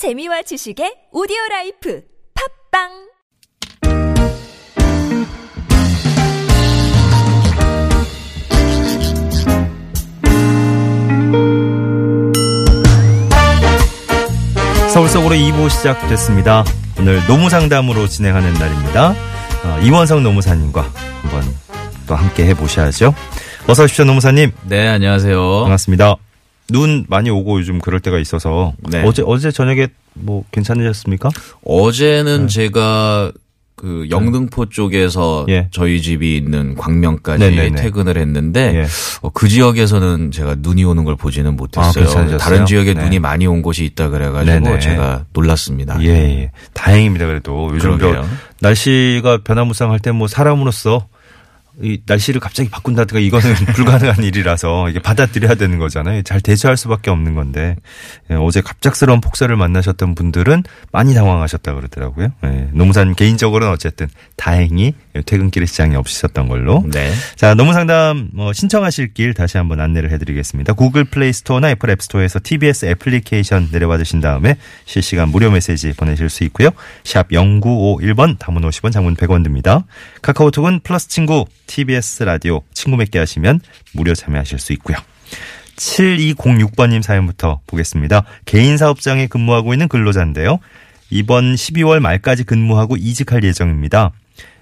재미와 지식의 오디오 라이프 팟빵 서울 속으로 2부 시작됐습니다. 오늘 노무상담으로 진행하는 날입니다. 어, 이원석 노무사님과 한번 또 함께 해보셔야죠. 어서 오십시오, 노무사님. 네, 안녕하세요. 반갑습니다. 눈 많이 오고 요즘 그럴 때가 있어서 네. 어제 어제 저녁에 뭐 괜찮으셨습니까? 어제는 제가 그 영등포 쪽에서 네. 예. 저희 집이 있는 광명까지 네네네. 퇴근을 했는데 예. 어, 그 지역에서는 제가 눈이 오는 걸 보지는 못했어요. 아? 다른 지역에 네. 눈이 많이 온 곳이 있다 그래가지고 네네. 제가 놀랐습니다. 예, 예. 다행입니다. 그래도 요즘 저 그러게요. 날씨가 변화무쌍할 때 뭐 사람으로서 이 날씨를 갑자기 바꾼다든가 이거는 불가능한 일이라서 이게 받아들여야 되는 거잖아요. 잘 대처할 수밖에 없는 건데 예, 어제 갑작스러운 폭설을 만나셨던 분들은 많이 당황하셨다 그러더라고요. 예, 노무사님 개인적으로는 어쨌든 다행히 퇴근길에 지장이 없으셨던 걸로. 네. 자, 노무 상담 뭐 신청하실 길 다시 한번 안내를 해드리겠습니다. 구글 플레이 스토어나 애플 앱 스토어에서 TBS 애플리케이션 내려받으신 다음에 실시간 무료 메시지 보내실 수 있고요. 샵 0951번 담은 50원 장문 100원 듭니다. 카카오톡은 플러스 친구 TBS 라디오 친구 맺게 하시면 무료 참여하실 수 있고요. 7206번님 사연부터 보겠습니다. 개인 사업장에 근무하고 있는 근로자인데요. 이번 12월 말까지 근무하고 이직할 예정입니다.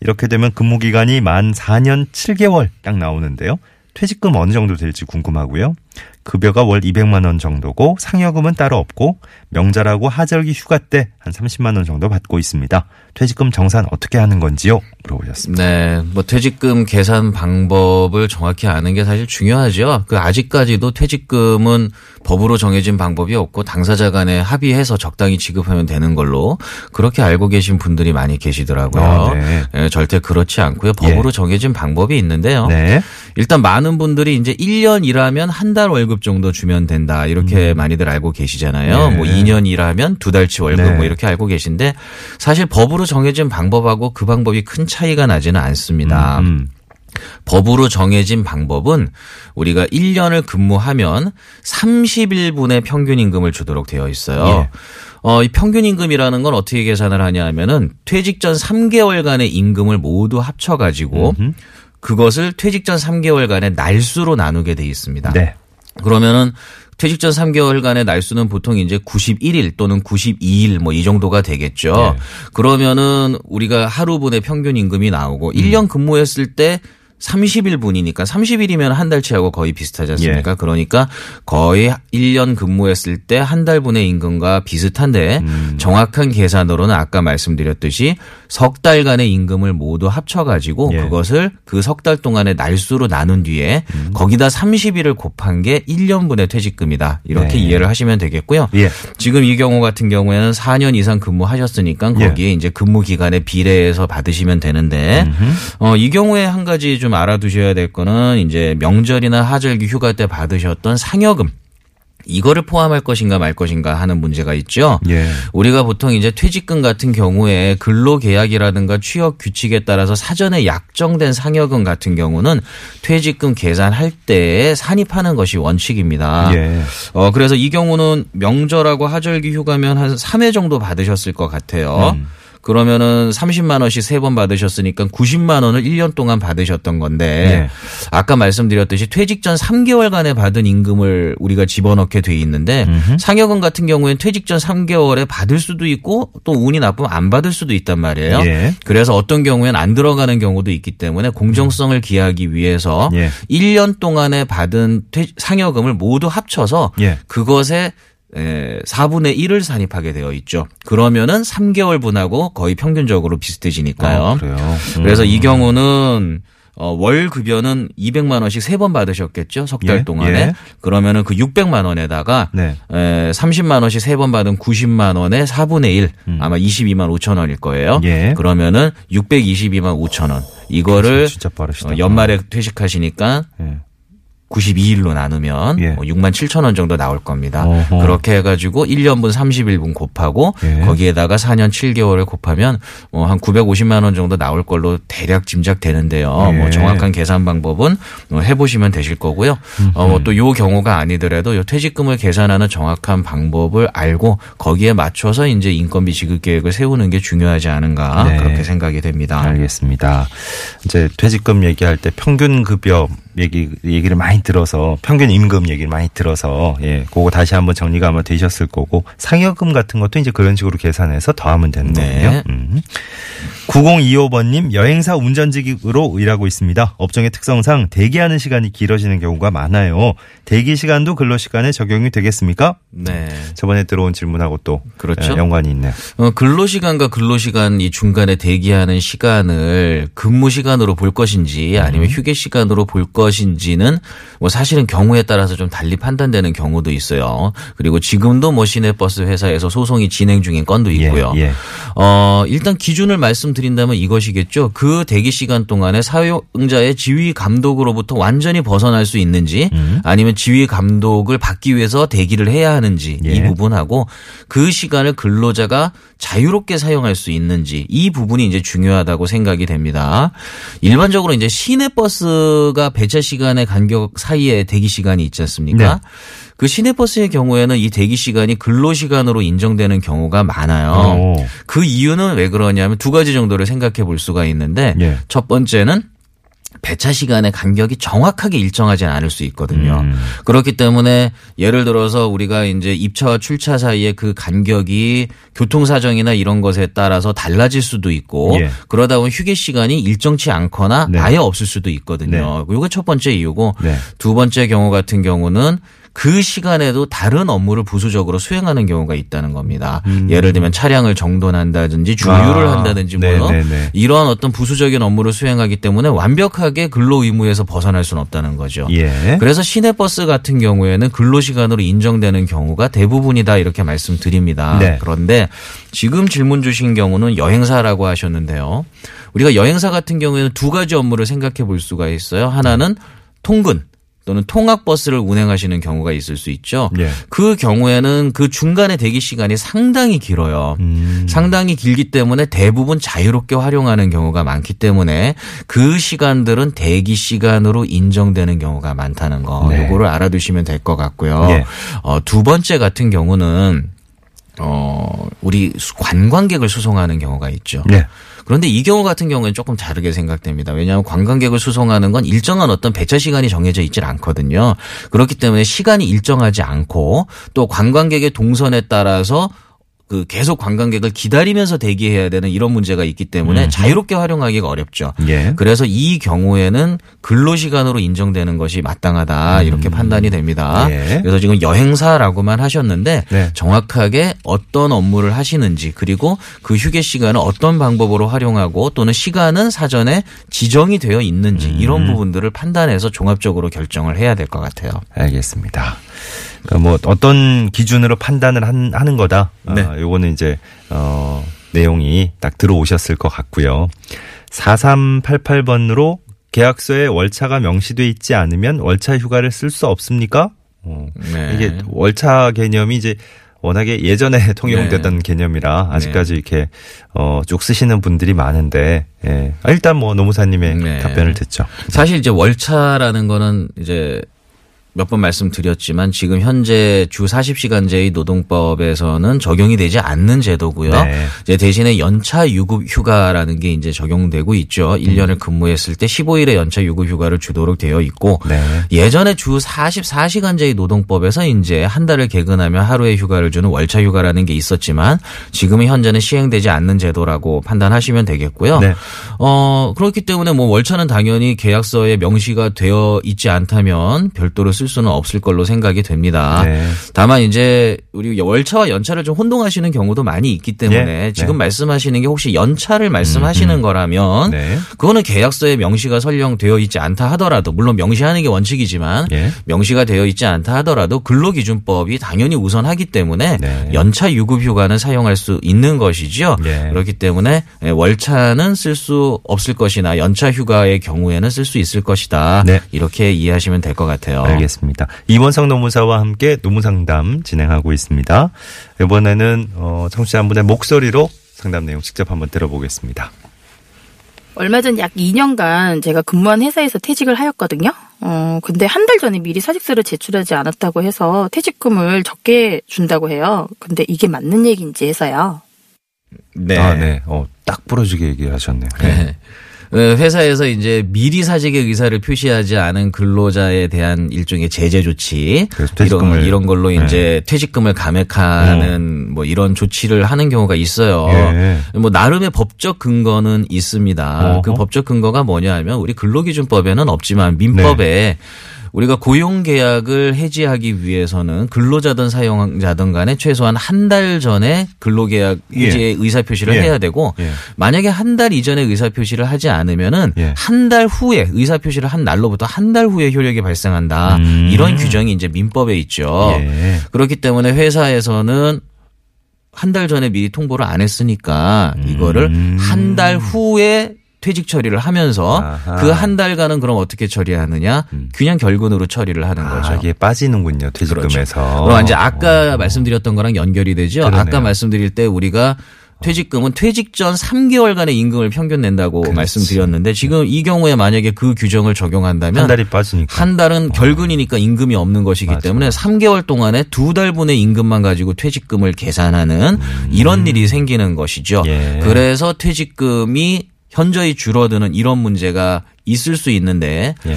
이렇게 되면 근무 기간이 만 4년 7개월 딱 나오는데요. 퇴직금 어느 정도 될지 궁금하고요. 급여가 월 200만 원 정도고 상여금은 따로 없고 명절하고 하절기 휴가 때 한 30만 원 정도 받고 있습니다. 퇴직금 정산 어떻게 하는 건지요? 물어보셨습니다. 네, 뭐 퇴직금 계산 방법을 정확히 아는 게 사실 중요하죠. 그 아직까지도 퇴직금은 법으로 정해진 방법이 없고 당사자 간에 합의해서 적당히 지급하면 되는 걸로 그렇게 알고 계신 분들이 많이 계시더라고요. 아, 네. 예, 절대 그렇지 않고요. 법으로 정해진 방법이 있는데요. 네. 일단 많은 분들이 이제 1년 일하면 한달 월급 정도 주면 된다. 이렇게 많이들 알고 계시잖아요. 음. 네. 뭐 2년 일하면 두 달치 월급 네. 뭐 이렇게 알고 계신데 사실 법으로 정해진 방법하고 그 방법이 큰 차이가 나지는 않습니다. 음. 법으로 정해진 방법은 우리가 1년을 근무하면 30일분의 평균 임금을 주도록 되어 있어요. 예. 어, 이 평균 임금이라는 건 어떻게 계산을 하냐 하면은 퇴직 전 3개월간의 임금을 모두 합쳐 가지고 그것을 퇴직 전 3개월간의 날수로 나누게 돼 있습니다. 네. 그러면은 퇴직 전 3개월간의 날수는 보통 이제 91일 또는 92일 뭐 이 정도가 되겠죠. 네. 그러면은 우리가 하루분의 평균 임금이 나오고 1년 근무했을 때 30일 분이니까 30일이면 한 달치하고 거의 비슷하지 않습니까? 그러니까 거의 1년 근무했을 때 한 달 분의 임금과 비슷한데 정확한 계산으로는 아까 말씀드렸듯이 석 달간의 임금을 모두 합쳐가지고 예. 그것을 그 석 달 동안의 날수로 나눈 뒤에 거기다 30일을 곱한 게 1년분의 퇴직금이다. 이렇게 네. 이해를 하시면 되겠고요. 예. 지금 이 경우 같은 경우에는 4년 이상 근무하셨으니까 예. 거기에 이제 근무 기간에 비례해서 받으시면 되는데 어, 이 경우에 한 가지 좀 알아두셔야 될 거는 이제 명절이나 하절기 휴가 때 받으셨던 상여금 이거를 포함할 것인가 말 것인가 하는 문제가 있죠. 예. 우리가 보통 이제 퇴직금 같은 경우에 근로 계약이라든가 취업 규칙에 따라서 사전에 약정된 상여금 같은 경우는 퇴직금 계산할 때 산입하는 것이 원칙입니다. 예. 어, 그래서 이 경우는 명절하고 하절기 휴가면 한 3회 정도 받으셨을 것 같아요. 음. 그러면은 30만 원씩 세 번 받으셨으니까 90만 원을 1년 동안 받으셨던 건데 네. 아까 말씀드렸듯이 퇴직 전 3개월간에 받은 임금을 우리가 집어넣게 돼 있는데 상여금 같은 경우에는 퇴직 전 3개월에 받을 수도 있고 또 운이 나쁘면 안 받을 수도 있단 말이에요. 예. 그래서 어떤 경우에는 안 들어가는 경우도 있기 때문에 공정성을 기하기 위해서 예. 1년 동안에 받은 퇴- 상여금을 모두 합쳐서 예. 그것에 에, 4분의 1을 산입하게 되어 있죠. 그러면은 3개월 분하고 거의 평균적으로 비슷해지니까요. 아, 그래요. 음. 그래서 이 경우는 어, 월 급여는 200만 원씩 세 번 받으셨겠죠. 석달 예, 동안에. 예. 그러면은 그 600만 원에다가 네. 에, 30만 원씩 세 번 받은 90만 원의 4분의 1 아마 22만 5천 원일 거예요. 음. 예. 그러면은 622만 5천 원. 이거를 진짜 빠르시다. 어, 연말에 퇴직하시니까 예. 92일로 나누면 예. 뭐 6만 7천 원 정도 나올 겁니다. 어허. 그렇게 해가지고 1년분 30일분 곱하고 예. 거기에다가 4년 7개월을 곱하면 뭐 한 950만 원 정도 나올 걸로 대략 짐작되는데요. 예. 뭐 정확한 계산 방법은 뭐 해보시면 되실 거고요. 어, 뭐또요 경우가 아니더라도 요 퇴직금을 계산하는 정확한 방법을 알고 거기에 맞춰서 이제 인건비 지급 계획을 세우는 게 중요하지 않은가 네. 그렇게 생각이 됩니다. 알겠습니다. 이제 퇴직금 얘기할 때 평균 급여 얘기 얘기를 많이 들어서 평균 임금 얘기를 많이 들어서 예, 그거 다시 한번 정리가 아마 되셨을 거고 상여금 같은 것도 이제 그런 식으로 계산해서 더하면 되는 네. 거군요. 음. 9025번님 여행사 운전직으로 일하고 있습니다. 업종의 특성상 대기하는 시간이 길어지는 경우가 많아요. 대기 시간도 근로 시간에 적용이 되겠습니까? 네. 저번에 들어온 질문하고 또 그렇죠. 예, 연관이 있네요. 어, 근로 시간과 근로 시간 이 중간에 대기하는 시간을 근무 시간으로 볼 것인지 아니면 휴게 시간으로 볼 것인지는 뭐 사실은 경우에 따라서 좀 달리 판단되는 경우도 있어요. 그리고 지금도 뭐 시내버스 회사에서 소송이 진행 중인 건도 있고요. 예, 예. 어, 일단 기준을 말씀드 린다면 이것이겠죠. 그 대기 시간 동안에 사용자의 지휘 감독으로부터 완전히 벗어날 수 있는지 아니면 지휘 감독을 받기 위해서 대기를 해야 하는지 예. 이 부분하고 그 시간을 근로자가 자유롭게 사용할 수 있는지 이 부분이 이제 중요하다고 생각이 됩니다. 일반적으로 이제 시내 버스가 배차 시간의 간격 사이에 대기 시간이 있지 않습니까? 네. 그 시내버스의 경우에는 이 대기 시간이 근로 시간으로 인정되는 경우가 많아요. 오. 그 이유는 왜 그러냐면 두 가지 정도를 생각해 볼 수가 있는데 예. 첫 번째는 배차 시간의 간격이 정확하게 일정하지 않을 수 있거든요. 음. 그렇기 때문에 예를 들어서 우리가 이제 입차와 출차 사이에 그 간격이 교통 사정이나 이런 것에 따라서 달라질 수도 있고 예. 그러다 보면 휴게 시간이 일정치 않거나 네. 아예 없을 수도 있거든요. 이게 첫 번째 이유고 네. 두 번째 경우 같은 경우는 그 시간에도 다른 업무를 부수적으로 수행하는 경우가 있다는 겁니다. 예를 들면 차량을 정돈한다든지 주유를 음. 아, 한다든지 네, 뭐. 이러한 어떤 부수적인 업무를 수행하기 때문에 완벽하게 근로 의무에서 벗어날 수는 없다는 거죠. 예. 그래서 시내버스 같은 경우에는 근로 시간으로 인정되는 경우가 대부분이다 이렇게 말씀드립니다. 네. 그런데 지금 질문 주신 경우는 여행사라고 하셨는데요. 우리가 여행사 같은 경우에는 두 가지 업무를 생각해 볼 수가 있어요. 하나는 통근 또는 통학버스를 운행하시는 경우가 있을 수 있죠. 예. 그 경우에는 그 중간에 대기 시간이 상당히 길어요. 음. 상당히 길기 때문에 대부분 자유롭게 활용하는 경우가 많기 때문에 그 시간들은 대기 시간으로 인정되는 경우가 많다는 거. 네. 요거를 알아두시면 될 것 같고요. 예. 어, 두 번째 같은 경우는 어, 우리 수- 관광객을 수송하는 경우가 있죠. 예. 그런데 이 경우 같은 경우에는 조금 다르게 생각됩니다. 왜냐하면 관광객을 수송하는 건 일정한 어떤 배차 시간이 정해져 있질 않거든요. 그렇기 때문에 시간이 일정하지 않고 또 관광객의 동선에 따라서 그 계속 관광객을 기다리면서 대기해야 되는 이런 문제가 있기 때문에 자유롭게 활용하기가 어렵죠. 예. 그래서 이 경우에는 근로 시간으로 인정되는 것이 마땅하다 이렇게 판단이 됩니다. 음. 예. 그래서 지금 여행사라고만 하셨는데 네. 정확하게 어떤 업무를 하시는지 그리고 그 휴게 시간을 어떤 방법으로 활용하고 또는 시간은 사전에 지정이 되어 있는지 음. 이런 부분들을 판단해서 종합적으로 결정을 해야 될 것 같아요. 알겠습니다. 그러니까 뭐 어떤 기준으로 판단을 한, 하는 거다. 네. 아, 요거는 이제 어 내용이 딱 들어오셨을 것 같고요. 4388번으로 계약서에 월차가 명시돼 있지 않으면 월차 휴가를 쓸 수 없습니까? 어, 네. 이게 월차 개념이 이제 워낙에 예전에 통용됐던 개념이라 아직까지 이렇게 어 쭉 쓰시는 분들이 많은데 예. 아, 일단 뭐 노무사님의 네. 답변을 듣죠. 사실 이제 월차라는 거는 이제 몇 번 말씀드렸지만 지금 현재 주 40시간제의 노동법에서는 적용이 되지 않는 제도고요. 네. 이제 대신에 연차 유급 휴가라는 게 이제 적용되고 있죠. 1년을 근무했을 때 15일의 연차 유급 휴가를 주도록 되어 있고 네. 예전에 주 44시간제의 노동법에서 이제 한 달을 개근하면 하루의 휴가를 주는 월차 휴가라는 게 있었지만 지금은 현재는 시행되지 않는 제도라고 판단하시면 되겠고요. 네. 어, 그렇기 때문에 뭐 월차는 당연히 계약서에 명시가 되어 있지 않다면 별도로 쓸쓸 수는 없을 걸로 생각이 됩니다. 네. 다만 이제 우리 월차와 연차를 좀 혼동하시는 경우도 많이 있기 때문에 네. 지금 네. 말씀하시는 게 혹시 연차를 말씀하시는 음, 거라면 네. 그거는 계약서에 명시가 설령되어 있지 않다 하더라도 물론 명시하는 게 원칙이지만 예. 명시가 되어 있지 않다 하더라도 근로기준법이 당연히 우선하기 때문에 네. 연차 유급 휴가는 사용할 수 있는 것이죠. 예. 그렇기 때문에 월차는 쓸 수 없을 것이나 연차 휴가의 경우에는 쓸 수 있을 것이다. 네. 이렇게 이해하시면 될 것 같아요. 알겠습니다. 이원성 노무사와 함께 노무상담 진행하고 있습니다. 이번에는 어, 청취자 한 분의 목소리로 상담 내용 직접 한번 들어보겠습니다. 얼마 전 약 2년간 제가 근무한 회사에서 퇴직을 하였거든요. 어, 근데 한 달 전에 미리 사직서를 제출하지 않았다고 해서 퇴직금을 적게 준다고 해요. 근데 이게 맞는 얘기인지 해서요. 네. 아, 네. 어, 딱 부러지게 얘기하셨네요. 네. 어, 회사에서 이제 미리 사직의 의사를 표시하지 않은 근로자에 대한 일종의 제재 조치 이런 이런 걸로 네. 이제 퇴직금을 감액하는 뭐 이런 조치를 하는 경우가 있어요. 예. 뭐 나름의 법적 근거는 있습니다. 어허. 그 법적 근거가 뭐냐하면 우리 근로기준법에는 없지만 민법에 네. 우리가 고용 계약을 해지하기 위해서는 근로자든 사용자든 간에 최소한 한 달 전에 근로계약 예. 해지의 의사 표시를 예. 해야 되고 예. 만약에 한 달 이전에 의사 표시를 하지 않으면은 예. 한달 후에 의사 표시를 한 날로부터 한 달 후에 효력이 발생한다. 음. 이런 규정이 이제 민법에 있죠. 예. 그렇기 때문에 회사에서는 한 달 전에 미리 통보를 안 했으니까 이거를 음. 한달 후에 퇴직 처리를 하면서. 그 한 달간은 그럼 어떻게 처리하느냐? 그냥 결근으로 처리를 하는 아, 거죠. 이게 빠지는군요. 퇴직금에서. 그럼 이제 아까 말씀드렸던 거랑 연결이 되죠. 그러네요. 아까 말씀드릴 때 우리가 퇴직금은 퇴직 전 3개월간의 임금을 평균 낸다고 그렇지. 말씀드렸는데 지금 이 경우에 만약에 그 규정을 적용한다면 한 달이 빠지니까. 한 달은 결근이니까 임금이 없는 것이기 맞아. 때문에 3개월 동안에 두 달분의 임금만 가지고 퇴직금을 계산하는 이런 일이 생기는 것이죠. 음. 예. 그래서 퇴직금이 현저히 줄어드는 이런 문제가 있을 수 있는데 예.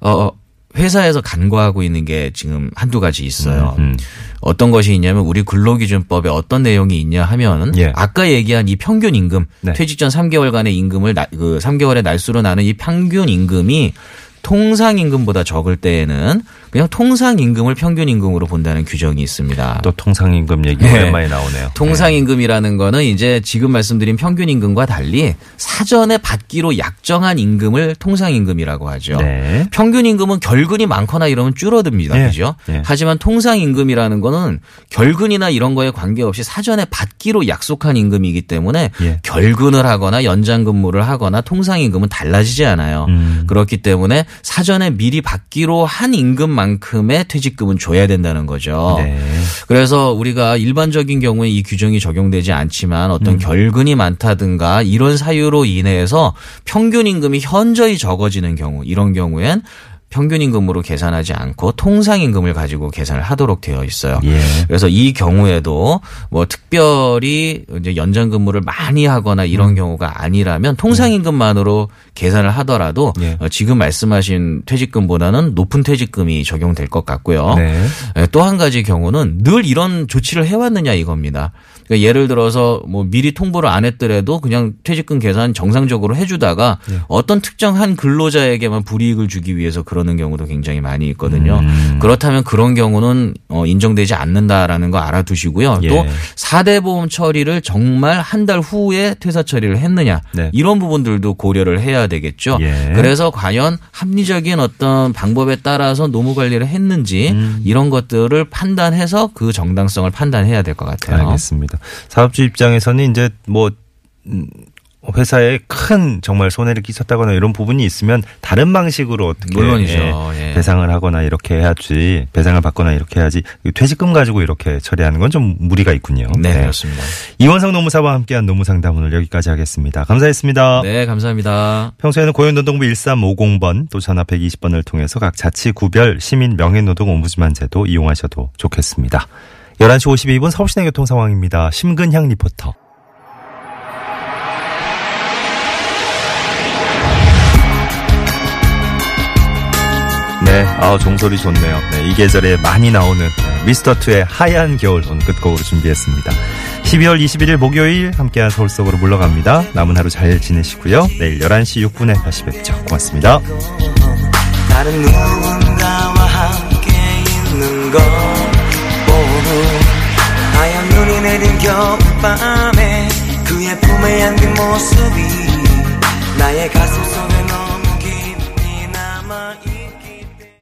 어 회사에서 간과하고 있는 게 지금 한두 가지 있어요. 음, 음. 어떤 것이 있냐면 우리 근로기준법에 어떤 내용이 있냐 하면 예. 아까 얘기한 이 평균 임금 네. 퇴직 전 3개월간의 임금을 나- 그 3개월의 날수로 나는 이 평균 임금이 통상 임금보다 적을 때에는 그냥 통상 임금을 평균 임금으로 본다는 규정이 있습니다. 또 통상 임금 얘기 네. 오랜만에 나오네요. 통상 임금이라는 거는 이제 지금 말씀드린 평균 임금과 달리 사전에 받기로 약정한 임금을 통상 임금이라고 하죠. 네. 평균 임금은 결근이 많거나 이러면 줄어듭니다. 네. 그죠? 네. 하지만 통상 임금이라는 거는 결근이나 이런 거에 관계없이 사전에 받기로 약속한 임금이기 때문에 예. 결근을 하거나 연장 근무를 하거나 통상 임금은 달라지지 않아요. 음. 그렇기 때문에 사전에 미리 받기로 한 임금만 큼의 퇴직금은 줘야 된다는 거죠. 네. 그래서 우리가 일반적인 경우에 이 규정이 적용되지 않지만 음. 어떤 결근이 많다든가 이런 사유로 인해서 평균 임금이 현저히 적어지는 경우 이런 경우엔 평균 임금으로 계산하지 않고 통상 임금을 가지고 계산을 하도록 되어 있어요. 예. 그래서 이 경우에도 뭐 특별히 이제 연장 근무를 많이 하거나 이런 음. 경우가 아니라면 통상 임금만으로 계산을 하더라도 예. 어, 지금 말씀하신 퇴직금보다는 높은 퇴직금이 적용될 것 같고요. 네. 또한 가지 경우는 늘 이런 조치를 해왔느냐 이겁니다. 그러니까 예를 들어서 뭐 미리 통보를 안 했더라도 그냥 퇴직금 계산 정상적으로 해주다가 예. 어떤 특정한 근로자에게만 불이익을 주기 위해서 그러는 경우도 굉장히 많이 있거든요. 음. 그렇다면 그런 경우는 어, 인정되지 않는다라는 거 알아두시고요. 예. 또 4대 보험 처리를 정말 한 달 후에 퇴사 처리를 했느냐 네. 이런 부분들도 고려를 해야 되겠죠. 예. 그래서 과연 합리적인 어떤 방법에 따라서 노무 관리를 했는지 음. 이런 것들을 판단해서 그 정당성을 판단해야 될 것 같아요. 알겠습니다. 사업주 입장에서는 이제 뭐 음, 회사에 큰 정말 손해를 끼쳤다거나 이런 부분이 있으면 다른 방식으로 어떻게 물론이죠. 예, 예. 배상을 하거나 이렇게 해야지 배상을 받거나 이렇게 해야지 퇴직금 가지고 이렇게 처리하는 건 좀 무리가 있군요. 네, 그렇습니다. 이원성 노무사와 함께한 노무상담 오늘 여기까지 하겠습니다. 감사했습니다. 네, 감사합니다. 평소에는 고용노동부 1350번 또 전화 120번을 통해서 각 자치 구별 시민 명예노동 옴부즈만 제도 이용하셔도 좋겠습니다. 11시 52분 서울시내 교통 상황입니다. 심근향 리포터. 네, 아 종소리 좋네요. 네, 이 계절에 많이 나오는 미스터 투의 하얀 겨울 오늘 끝곡으로 준비했습니다. 12월 21일 목요일 함께한 서울 속으로 물러갑니다. 남은 하루 잘 지내시고요. 내일 11시 6분에 다시 뵙죠. 고맙습니다. 내린 겨울밤에 그의 품에 안긴 모습이 나의 가슴 속에